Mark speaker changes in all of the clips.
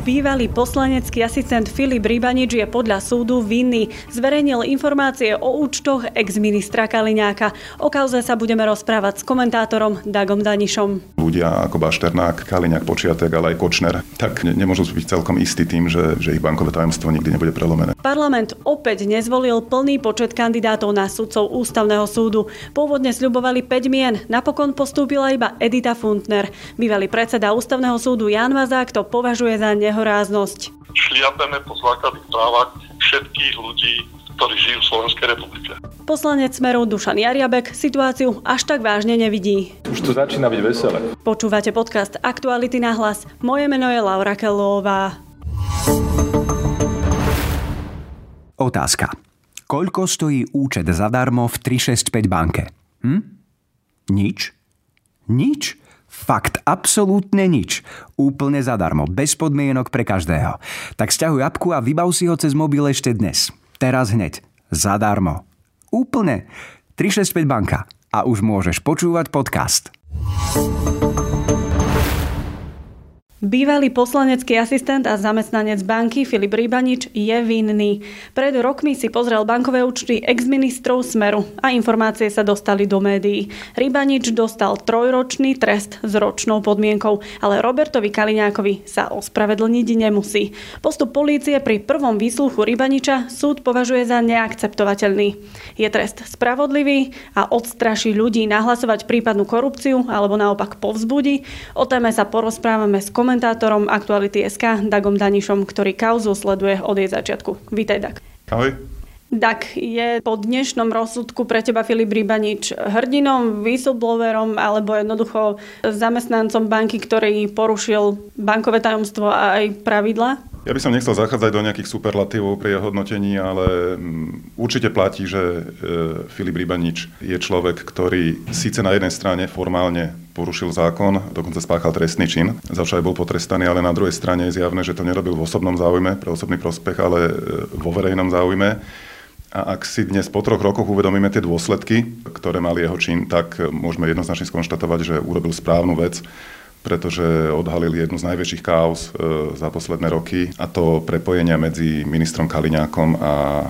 Speaker 1: Bývalý poslanecký asistent Filip Rybanič je podľa súdu vinný. Zverejnil informácie o účtoch ex-ministra Kaliňáka. O kauze sa budeme rozprávať s komentátorom Dagom Danišom.
Speaker 2: Ľudia ako Bašternák, Kaliňák, Počiatek, ale aj Kočner, tak nemôžu byť celkom istí tým, že, že ich bankové tajomstvo nikdy nebude prelomené.
Speaker 1: Parlament opäť nezvolil plný počet kandidátov na sudcov ústavného súdu. Pôvodne sľubovali 5 mien, napokon postúpila iba Edita Funtner. Bývalý predseda ústavného súdu Jan Mazák to považuje za nehoráznosť.
Speaker 3: Šliapeme po základných právach všetkých ľudí, ktorí žijú v Slovenskej republike.
Speaker 1: Poslanec Smeru Dušan Jariabek situáciu až tak vážne nevidí.
Speaker 4: Už to začína byť veselé.
Speaker 1: Počúvate podcast Aktuality na hlas. Moje meno je Laura Kelová.
Speaker 5: Otázka. Koľko stojí účet zadarmo v 365 banke? Hm? Nič? Nič? Fakt, absolútne nič. Úplne zadarmo, bez podmienok pre každého. Tak stiahuj apku a vybav si ho cez mobil ešte dnes. Teraz hneď. Zadarmo. Úplne. 365 banka. A už môžeš počúvať podcast.
Speaker 1: Bývalý poslanecký asistent a zamestnanec banky Filip Rybanič je vinný. Pred rokmi si pozrel bankové účty ex-ministrov Smeru a informácie sa dostali do médií. Rybanič dostal trojročný trest s ročnou podmienkou, ale Robertovi Kaliňákovi sa ospravedlniť nemusí. Postup polície pri prvom výsluchu Rybaniča súd považuje za neakceptovateľný. Je trest spravodlivý a odstraší ľudí nahlasovať prípadnú korupciu alebo naopak povzbudí. O téme sa porozprávame s komentárom komentátorom Aktuality SK Dagom Danišom, ktorý kauzu sleduje od jej začiatku. Vítaj, Dag.
Speaker 2: Ahoj.
Speaker 1: Dak, je po dnešnom rozsudku pre teba Filip Rybanič hrdinom, whistleblowerom alebo jednoducho zamestnancom banky, ktorý porušil bankové tajomstvo a aj pravidla?
Speaker 2: Ja by som nechcel zachádzať do nejakých superlatívov pri jeho hodnotení, ale mm, určite platí, že e, Filip Rybanič je človek, ktorý síce na jednej strane formálne porušil zákon, dokonca spáchal trestný čin, za čo aj bol potrestaný, ale na druhej strane je zjavné, že to nerobil v osobnom záujme, pre osobný prospech, ale e, vo verejnom záujme. A ak si dnes po troch rokoch uvedomíme tie dôsledky, ktoré mal jeho čin, tak môžeme jednoznačne skonštatovať, že urobil správnu vec pretože odhalili jednu z najväčších káuz e, za posledné roky a to prepojenia medzi ministrom Kaliňákom a e,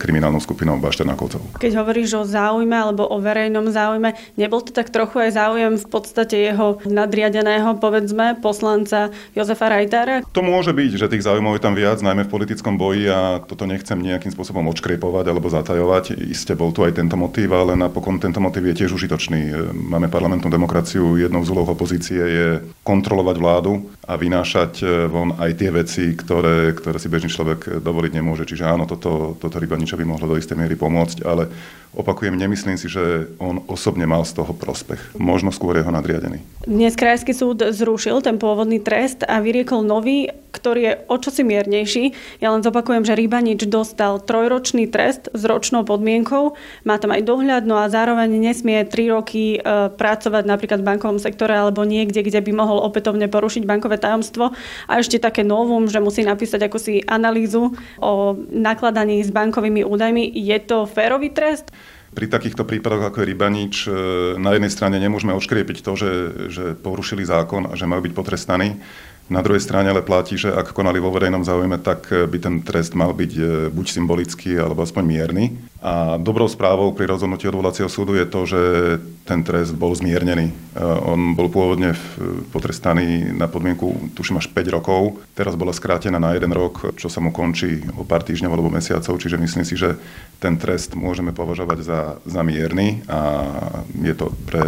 Speaker 2: kriminálnou skupinou Bašternákovcov.
Speaker 1: Keď hovoríš o záujme alebo o verejnom záujme, nebol to tak trochu aj záujem v podstate jeho nadriadeného, povedzme, poslanca Jozefa Rajtára?
Speaker 2: To môže byť, že tých záujmov je tam viac, najmä v politickom boji a toto nechcem nejakým spôsobom odškrepovať alebo zatajovať. Isté bol tu aj tento motív, ale napokon tento motív je tiež užitočný. E, máme parlamentnú demokraciu, jednou z úloh opozície je kontrolovať vládu a vynášať e, von aj tie veci, ktoré, ktoré si bežný človek dovoliť nemôže. Čiže áno, toto, toto by mohlo do istej miery pomôcť, ale opakujem, nemyslím si, že on osobne mal z toho prospech. Možno skôr jeho nadriadený.
Speaker 1: Dnes Krajský súd zrušil ten pôvodný trest a vyriekol nový, ktorý je o čosi miernejší. Ja len zopakujem, že Rybanič dostal trojročný trest s ročnou podmienkou, má tam aj dohľad, no a zároveň nesmie 3 roky e, pracovať napríklad v bankovom sektore alebo niekde, kde by mohol opätovne porušiť bankové tajomstvo. A ešte také novum, že musí napísať ako si analýzu o nakladaní s bankovými údajmi. Je to férový trest?
Speaker 2: Pri takýchto prípadoch, ako je Rybanič, e, na jednej strane nemôžeme odškriepiť to, že, že porušili zákon a že majú byť potrestaní. Na druhej strane ale platí, že ak konali vo verejnom záujme, tak by ten trest mal byť e, buď symbolický, alebo aspoň mierny. A dobrou správou pri rozhodnutí odvolacieho súdu je to, že ten trest bol zmiernený. E, on bol pôvodne potrestaný na podmienku, tuším, až 5 rokov. Teraz bola skrátená na jeden rok, čo sa mu končí o pár týždňov alebo mesiacov, čiže myslím si, že ten trest môžeme považovať za, za mierny a je to pre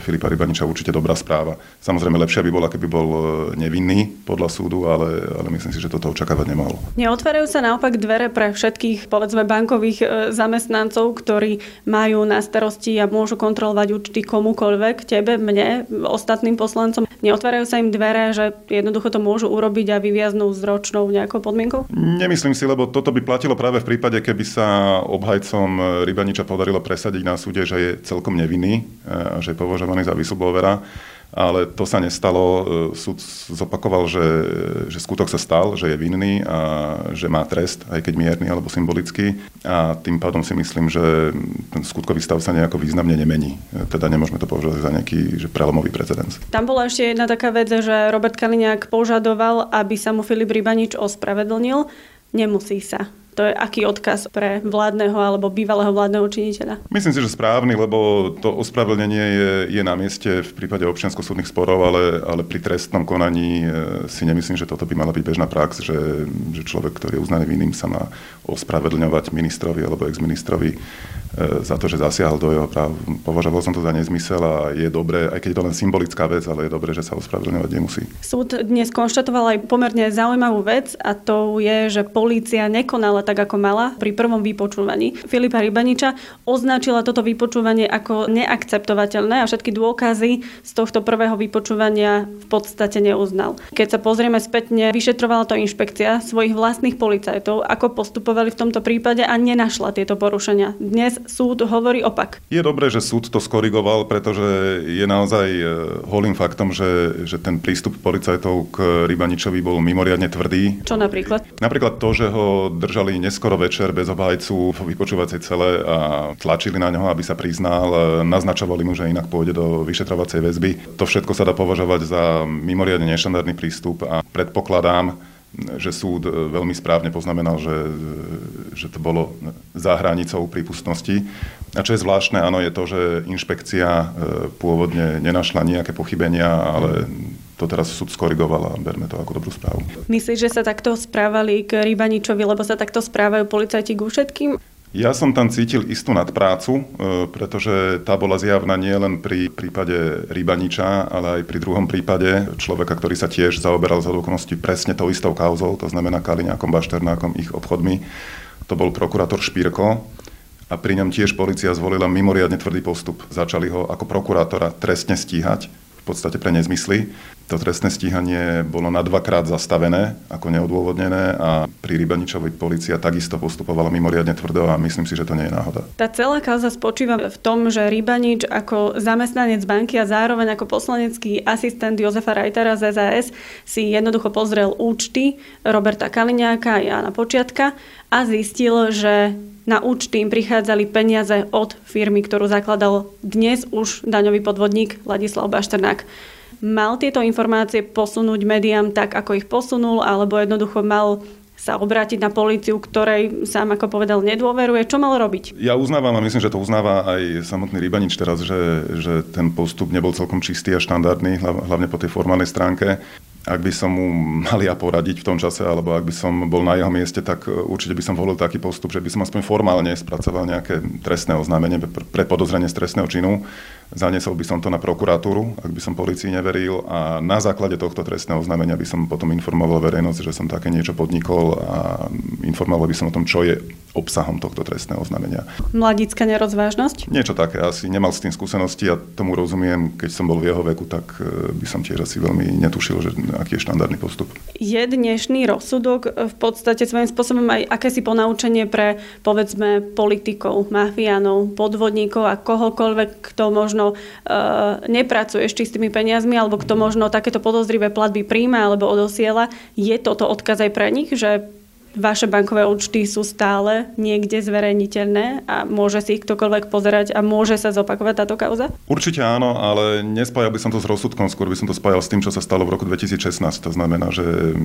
Speaker 2: Filipa Rybaniča určite dobrá správa. Samozrejme, lepšia by bola, keby bol e, nevinný, podľa súdu, ale, ale myslím si, že toto očakávať nemohol.
Speaker 1: Neotvárajú sa naopak dvere pre všetkých, povedzme, bankových e, zamestnancov, ktorí majú na starosti a môžu kontrolovať účty komukoľvek, tebe, mne, ostatným poslancom. Neotvárajú sa im dvere, že jednoducho to môžu urobiť a vyviaznú s ročnou nejakou podmienkou?
Speaker 2: Nemyslím si, lebo toto by platilo práve v prípade, keby sa obhajcom Rybaniča podarilo presadiť na súde, že je celkom nevinný, e, že je považovaný za vysublovera ale to sa nestalo. Súd zopakoval, že, že skutok sa stal, že je vinný a že má trest, aj keď mierny alebo symbolický. A tým pádom si myslím, že ten skutkový stav sa nejako významne nemení. Teda nemôžeme to považovať za nejaký že prelomový precedens.
Speaker 1: Tam bola ešte jedna taká vec, že Robert Kaliňák požadoval, aby sa mu Filip Rybanič ospravedlnil. Nemusí sa. To je aký odkaz pre vládneho alebo bývalého vládneho činiteľa?
Speaker 2: Myslím si, že správny, lebo to ospravedlnenie je, je na mieste v prípade občiansko-súdnych sporov, ale, ale pri trestnom konaní e, si nemyslím, že toto by mala byť bežná prax, že, že človek, ktorý je uznaný vinným, sa má ospravedlňovať ministrovi alebo exministrovi za to, že zasiahol do jeho práv. Považoval som to za nezmysel a je dobré, aj keď je to len symbolická vec, ale je dobré, že sa ospravedlňovať nemusí.
Speaker 1: Súd dnes konštatoval aj pomerne zaujímavú vec a to je, že polícia nekonala tak, ako mala pri prvom vypočúvaní. Filipa Rybaniča označila toto vypočúvanie ako neakceptovateľné a všetky dôkazy z tohto prvého vypočúvania v podstate neuznal. Keď sa pozrieme spätne, vyšetrovala to inšpekcia svojich vlastných policajtov, ako postupovali v tomto prípade a nenašla tieto porušenia. Dnes súd hovorí opak.
Speaker 2: Je dobré, že súd to skorigoval, pretože je naozaj e, holým faktom, že, že ten prístup policajtov k Rybaničovi bol mimoriadne tvrdý.
Speaker 1: Čo napríklad?
Speaker 2: Napríklad to, že ho držali neskoro večer bez obhajcu v vypočúvacej cele a tlačili na neho, aby sa priznal, e, naznačovali mu, že inak pôjde do vyšetrovacej väzby. To všetko sa dá považovať za mimoriadne neštandardný prístup a predpokladám, že súd e, veľmi správne poznamenal, že, e, že to bolo za hranicou prípustnosti. A čo je zvláštne, áno, je to, že inšpekcia e, pôvodne nenašla nejaké pochybenia, ale to teraz súd skorigoval a berme to ako dobrú správu.
Speaker 1: Myslíš, že sa takto správali k Rybaničovi, lebo sa takto správajú policajti ku všetkým?
Speaker 2: Ja som tam cítil istú nadprácu, e, pretože tá bola zjavná nie len pri prípade Rybaniča, ale aj pri druhom prípade človeka, ktorý sa tiež zaoberal z okolností presne tou istou kauzou, to znamená Kaliňákom, Bašternákom, ich obchodmi. To bol prokurátor Špírko a pri ňom tiež policia zvolila mimoriadne tvrdý postup. Začali ho ako prokurátora trestne stíhať v podstate pre nezmysly. To trestné stíhanie bolo na dvakrát zastavené ako neodôvodnené a pri Rybaničovej policia takisto postupovala mimoriadne tvrdo a myslím si, že to nie je náhoda.
Speaker 1: Tá celá kauza spočíva v tom, že Rybanič ako zamestnanec banky a zároveň ako poslanecký asistent Jozefa Reitera z SAS si jednoducho pozrel účty Roberta Kaliňáka a Jana Počiatka a zistil, že na účty im prichádzali peniaze od firmy, ktorú zakladal dnes už daňový podvodník Ladislav Bašternák. Mal tieto informácie posunúť médiám tak, ako ich posunul, alebo jednoducho mal sa obrátiť na políciu, ktorej sám, ako povedal, nedôveruje. Čo mal robiť?
Speaker 2: Ja uznávam a myslím, že to uznáva aj samotný Rybanič teraz, že, že ten postup nebol celkom čistý a štandardný, hlavne po tej formálnej stránke ak by som mu mal ja poradiť v tom čase, alebo ak by som bol na jeho mieste, tak e, určite by som volil taký postup, že by som aspoň formálne spracoval nejaké trestné oznámenie pre podozrenie z trestného činu. Zanesol by som to na prokuratúru, ak by som policii neveril a na základe tohto trestného oznámenia by som potom informoval verejnosť, že som také niečo podnikol a informoval by som o tom, čo je obsahom tohto trestného oznámenia.
Speaker 1: Mladická nerozvážnosť?
Speaker 2: Niečo také. Asi nemal s tým skúsenosti a tomu rozumiem. Keď som bol v jeho veku, tak e, by som tiež asi veľmi netušil, že aký je štandardný postup.
Speaker 1: Je dnešný rozsudok v podstate svojím spôsobom aj akési ponaučenie pre povedzme politikov, mafiánov, podvodníkov a kohokoľvek, kto možno uh, nepracuje s čistými peniazmi, alebo kto možno takéto podozrivé platby príjma alebo odosiela, je toto odkaz aj pre nich, že vaše bankové účty sú stále niekde zverejniteľné a môže si ich ktokoľvek pozerať a môže sa zopakovať táto kauza?
Speaker 2: Určite áno, ale nespájal by som to s rozsudkom, skôr by som to spájal s tým, čo sa stalo v roku 2016. To znamená, že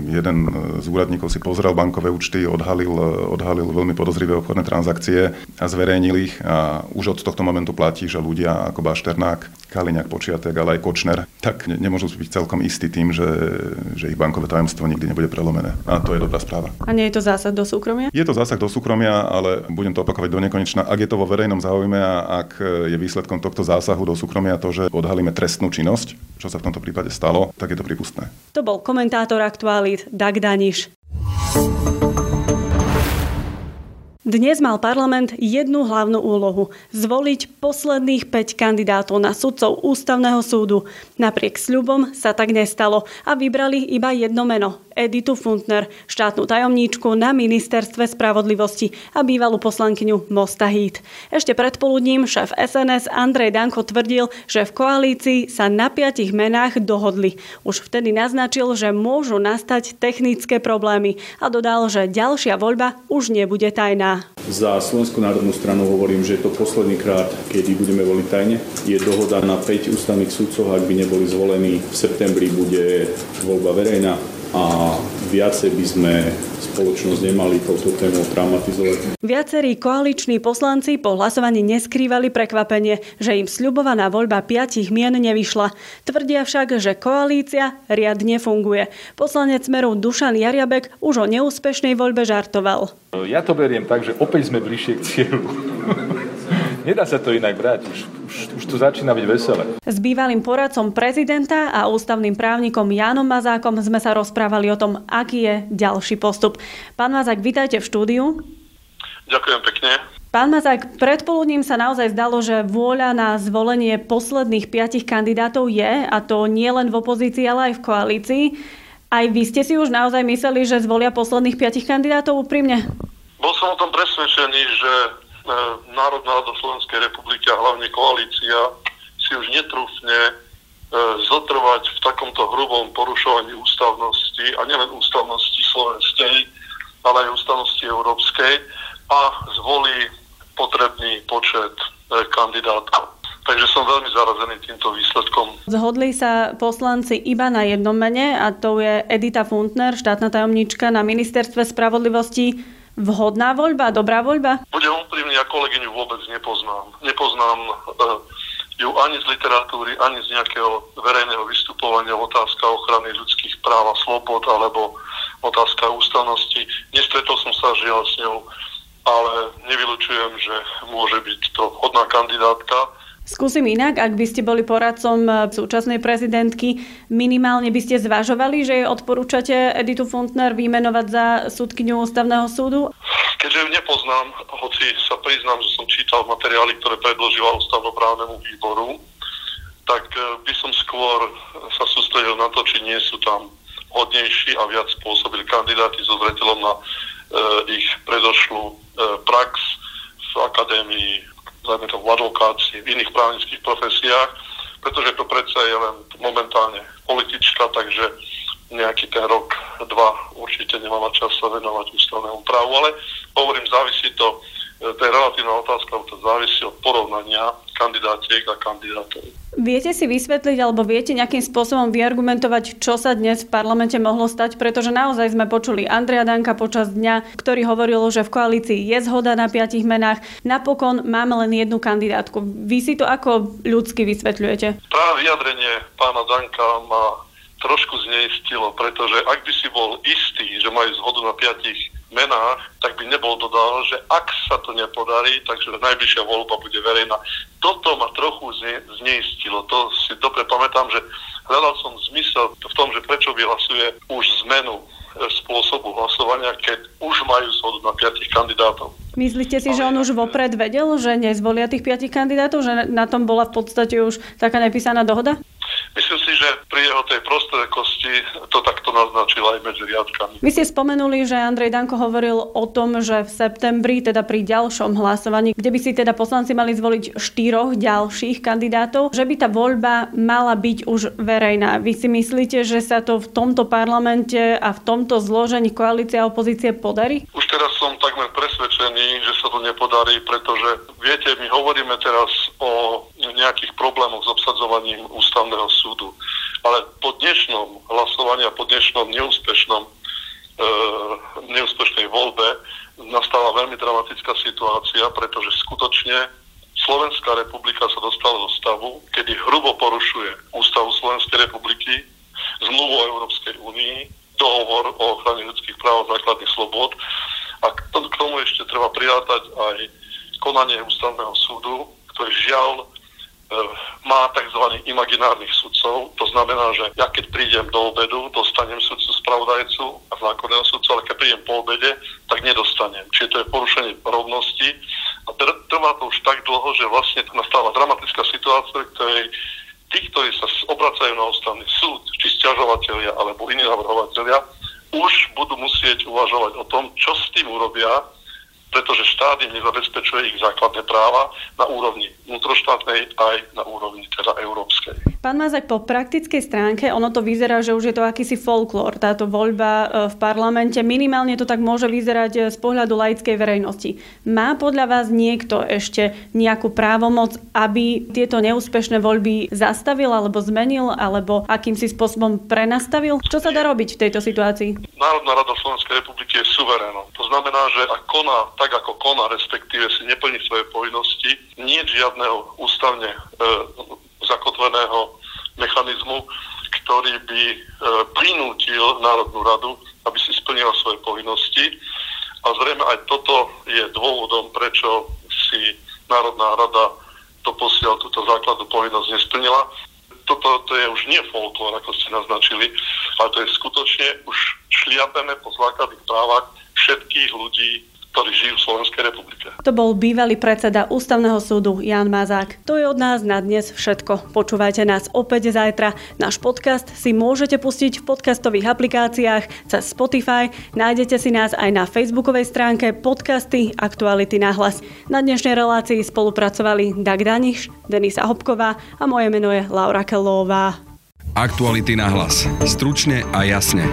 Speaker 2: jeden z úradníkov si pozrel bankové účty, odhalil, odhalil veľmi podozrivé obchodné transakcie a zverejnil ich a už od tohto momentu platí, že ľudia ako Bašternák, Kaliňák, Počiatek, ale aj Kočner, tak nemôžu byť celkom istí tým, že, že ich bankové tajomstvo nikdy nebude prelomené. A to je dobrá správa.
Speaker 1: A nie je to to zásah do súkromia?
Speaker 2: Je to zásah do súkromia, ale budem to opakovať do nekonečna. Ak je to vo verejnom záujme a ak je výsledkom tohto zásahu do súkromia to, že odhalíme trestnú činnosť, čo sa v tomto prípade stalo, tak je to prípustné.
Speaker 1: To bol komentátor aktuálít Dag Daniš. Dnes mal parlament jednu hlavnú úlohu – zvoliť posledných 5 kandidátov na sudcov Ústavného súdu. Napriek sľubom sa tak nestalo a vybrali iba jedno meno – Editu Funtner, štátnu tajomníčku na ministerstve spravodlivosti a bývalú poslankyňu Mosta Hít. Ešte predpoludním šéf SNS Andrej Danko tvrdil, že v koalícii sa na piatich menách dohodli. Už vtedy naznačil, že môžu nastať technické problémy a dodal, že ďalšia voľba už nebude tajná.
Speaker 4: Za Slovenskú národnú stranu hovorím, že je to posledný krát, kedy budeme voliť tajne. Je dohoda na 5 ústavných súdcov, ak by neboli zvolení v septembri, bude voľba verejná a viacej by sme spoločnosť nemali touto témou traumatizovať.
Speaker 1: Viacerí koaliční poslanci po hlasovaní neskrývali prekvapenie, že im sľubovaná voľba piatich mien nevyšla. Tvrdia však, že koalícia riadne funguje. Poslanec Smeru Dušan Jariabek už o neúspešnej voľbe žartoval.
Speaker 6: Ja to beriem tak, že opäť sme bližšie k cieľu. Nedá sa to inak brať, už, už, už to začína byť veselé.
Speaker 1: S bývalým poradcom prezidenta a ústavným právnikom Jánom Mazákom sme sa rozprávali o tom, aký je ďalší postup. Pán Mazák, vítajte v štúdiu.
Speaker 3: Ďakujem pekne.
Speaker 1: Pán Mazák, predpoludním sa naozaj zdalo, že vôľa na zvolenie posledných piatich kandidátov je, a to nie len v opozícii, ale aj v koalícii. Aj vy ste si už naozaj mysleli, že zvolia posledných piatich kandidátov úprimne?
Speaker 3: Bol som o tom presvedčený, že Národná rada Slovenskej republiky a hlavne koalícia si už netrúfne e, zotrvať v takomto hrubom porušovaní ústavnosti a nielen ústavnosti slovenskej, ale aj ústavnosti európskej a zvolí potrebný počet e, kandidátov. Takže som veľmi zarazený týmto výsledkom.
Speaker 1: Zhodli sa poslanci iba na jednom mene a to je Edita Funtner, štátna tajomnička na ministerstve spravodlivosti vhodná voľba, dobrá voľba?
Speaker 3: Budem úprimný, ja kolegyňu vôbec nepoznám. Nepoznám uh, ju ani z literatúry, ani z nejakého verejného vystupovania otázka ochrany ľudských práv a slobod alebo otázka ústavnosti. Nestretol som sa žiaľ s ňou, ale nevylučujem, že môže byť to vhodná kandidátka.
Speaker 1: Skúsim inak, ak by ste boli poradcom eh, súčasnej prezidentky, minimálne by ste zvažovali, že jej odporúčate Editu Funtner vymenovať za súdkyňu ústavného súdu?
Speaker 3: Keďže ju nepoznám, hoci sa priznám, že som čítal materiály, ktoré predložila ústavnoprávnemu výboru, tak eh, by som skôr sa sústredil na to, či nie sú tam hodnejší a viac spôsobili kandidáti so zretelom na e, ich predošlú e, prax v akadémii dajme to v advokácii, v iných právnických profesiách, pretože to predsa je len momentálne politička, takže nejaký ten rok, dva určite nemá čas sa venovať ústavnému právu, ale hovorím, závisí to to je relatívna otázka, to závisí od porovnania kandidátiek a kandidátov.
Speaker 1: Viete si vysvetliť alebo viete nejakým spôsobom vyargumentovať, čo sa dnes v parlamente mohlo stať, pretože naozaj sme počuli Andrea Danka počas dňa, ktorý hovoril, že v koalícii je zhoda na piatich menách. Napokon máme len jednu kandidátku. Vy si to ako ľudsky vysvetľujete?
Speaker 3: Práve vyjadrenie pána Danka ma trošku zneistilo, pretože ak by si bol istý, že majú zhodu na piatich menách, tak by nebol dodal, že ak sa to nepodarí, takže najbližšia voľba bude verejná. Toto ma trochu zneistilo. To si dobre pamätám, že hľadal som zmysel v tom, že prečo vyhlasuje už zmenu e, spôsobu hlasovania, keď už majú zhodu na piatich kandidátov.
Speaker 1: Myslíte si, že on už vopred vedel, že nezvolia tých piatich kandidátov, že na tom bola v podstate už taká nepísaná dohoda?
Speaker 3: Myslím si, že pri jeho tej prostrekosti to takto naznačil aj medzi riadkami.
Speaker 1: Vy ste spomenuli, že Andrej Danko hovoril o tom, že v septembri, teda pri ďalšom hlasovaní, kde by si teda poslanci mali zvoliť štyroch ďalších kandidátov, že by tá voľba mala byť už verejná. Vy si myslíte, že sa to v tomto parlamente a v tomto zložení koalície a opozície podarí?
Speaker 3: Už teraz som takmer presvedčený, že sa to nepodarí, pretože viete, my hovoríme teraz o nejakých problémoch s obsadzovaním ústavného súdu. Ale po dnešnom hlasovaní a po dnešnom neúspešnom, e, neúspešnej voľbe nastala veľmi dramatická situácia, pretože skutočne Slovenská republika sa dostala do stavu, kedy hrubo porušuje Ústavu Slovenskej republiky, zmluvu o Európskej únii, dohovor o ochrane ľudských práv a základných slobod a k tomu ešte treba prirátať aj konanie ústavného súdu, ktorý žiaľ má tzv. imaginárnych sudcov. To znamená, že ja keď prídem do obedu, dostanem sudcu spravodajcu a zákonného sudcu, ale keď prídem po obede, tak nedostanem. Čiže to je porušenie rovnosti. A trvá to už tak dlho, že vlastne nastáva dramatická situácia, ktorej tí, ktorí sa obracajú na ústavný súd, či stiažovateľia alebo iní navrhovateľia, už budú musieť uvažovať o tom, čo s tým urobia, pretože štát im nezabezpečuje ich základné práva na úrovni vnútroštátnej aj na úrovni teda európskej.
Speaker 1: Pán Mazak, po praktickej stránke ono to vyzerá, že už je to akýsi folklór, táto voľba e, v parlamente. Minimálne to tak môže vyzerať e, z pohľadu laickej verejnosti. Má podľa vás niekto ešte nejakú právomoc, aby tieto neúspešné voľby zastavil alebo zmenil, alebo akýmsi spôsobom prenastavil? Čo sa dá robiť v tejto situácii?
Speaker 3: Národná rada Slovenskej republiky je suverénom. To znamená, že ak koná tak, ako koná, respektíve si neplní svoje povinnosti, nie žiadneho ústavne e, zakotveného mechanizmu, ktorý by e, prinútil Národnú radu, aby si splnila svoje povinnosti. A zrejme aj toto je dôvodom, prečo si Národná rada doposiaľ túto základnú povinnosť nesplnila. Toto to je už nie folklór, ako ste naznačili, ale to je skutočne, už šliapeme po základných právach všetkých ľudí ktorí žijú v Slovenskej republike.
Speaker 1: To bol bývalý predseda Ústavného súdu Jan Mazák. To je od nás na dnes všetko. Počúvajte nás opäť zajtra. Náš podcast si môžete pustiť v podcastových aplikáciách cez Spotify. Nájdete si nás aj na facebookovej stránke podcasty Aktuality na hlas. Na dnešnej relácii spolupracovali Dag Daniš, Denisa Hopková a moje meno je Laura Kelová.
Speaker 7: Aktuality na hlas. Stručne a jasne.